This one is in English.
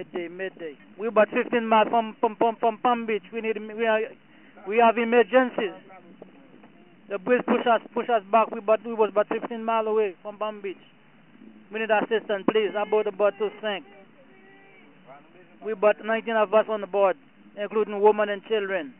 Mayday, mayday. We about 15 miles from from from, from Palm Beach. We need we are we have emergencies. The bridge push us push us back. We but we was about 15 miles away from Palm Beach. We need assistance, please. About the boat to sink. We but 19 of us on the board, including women and children.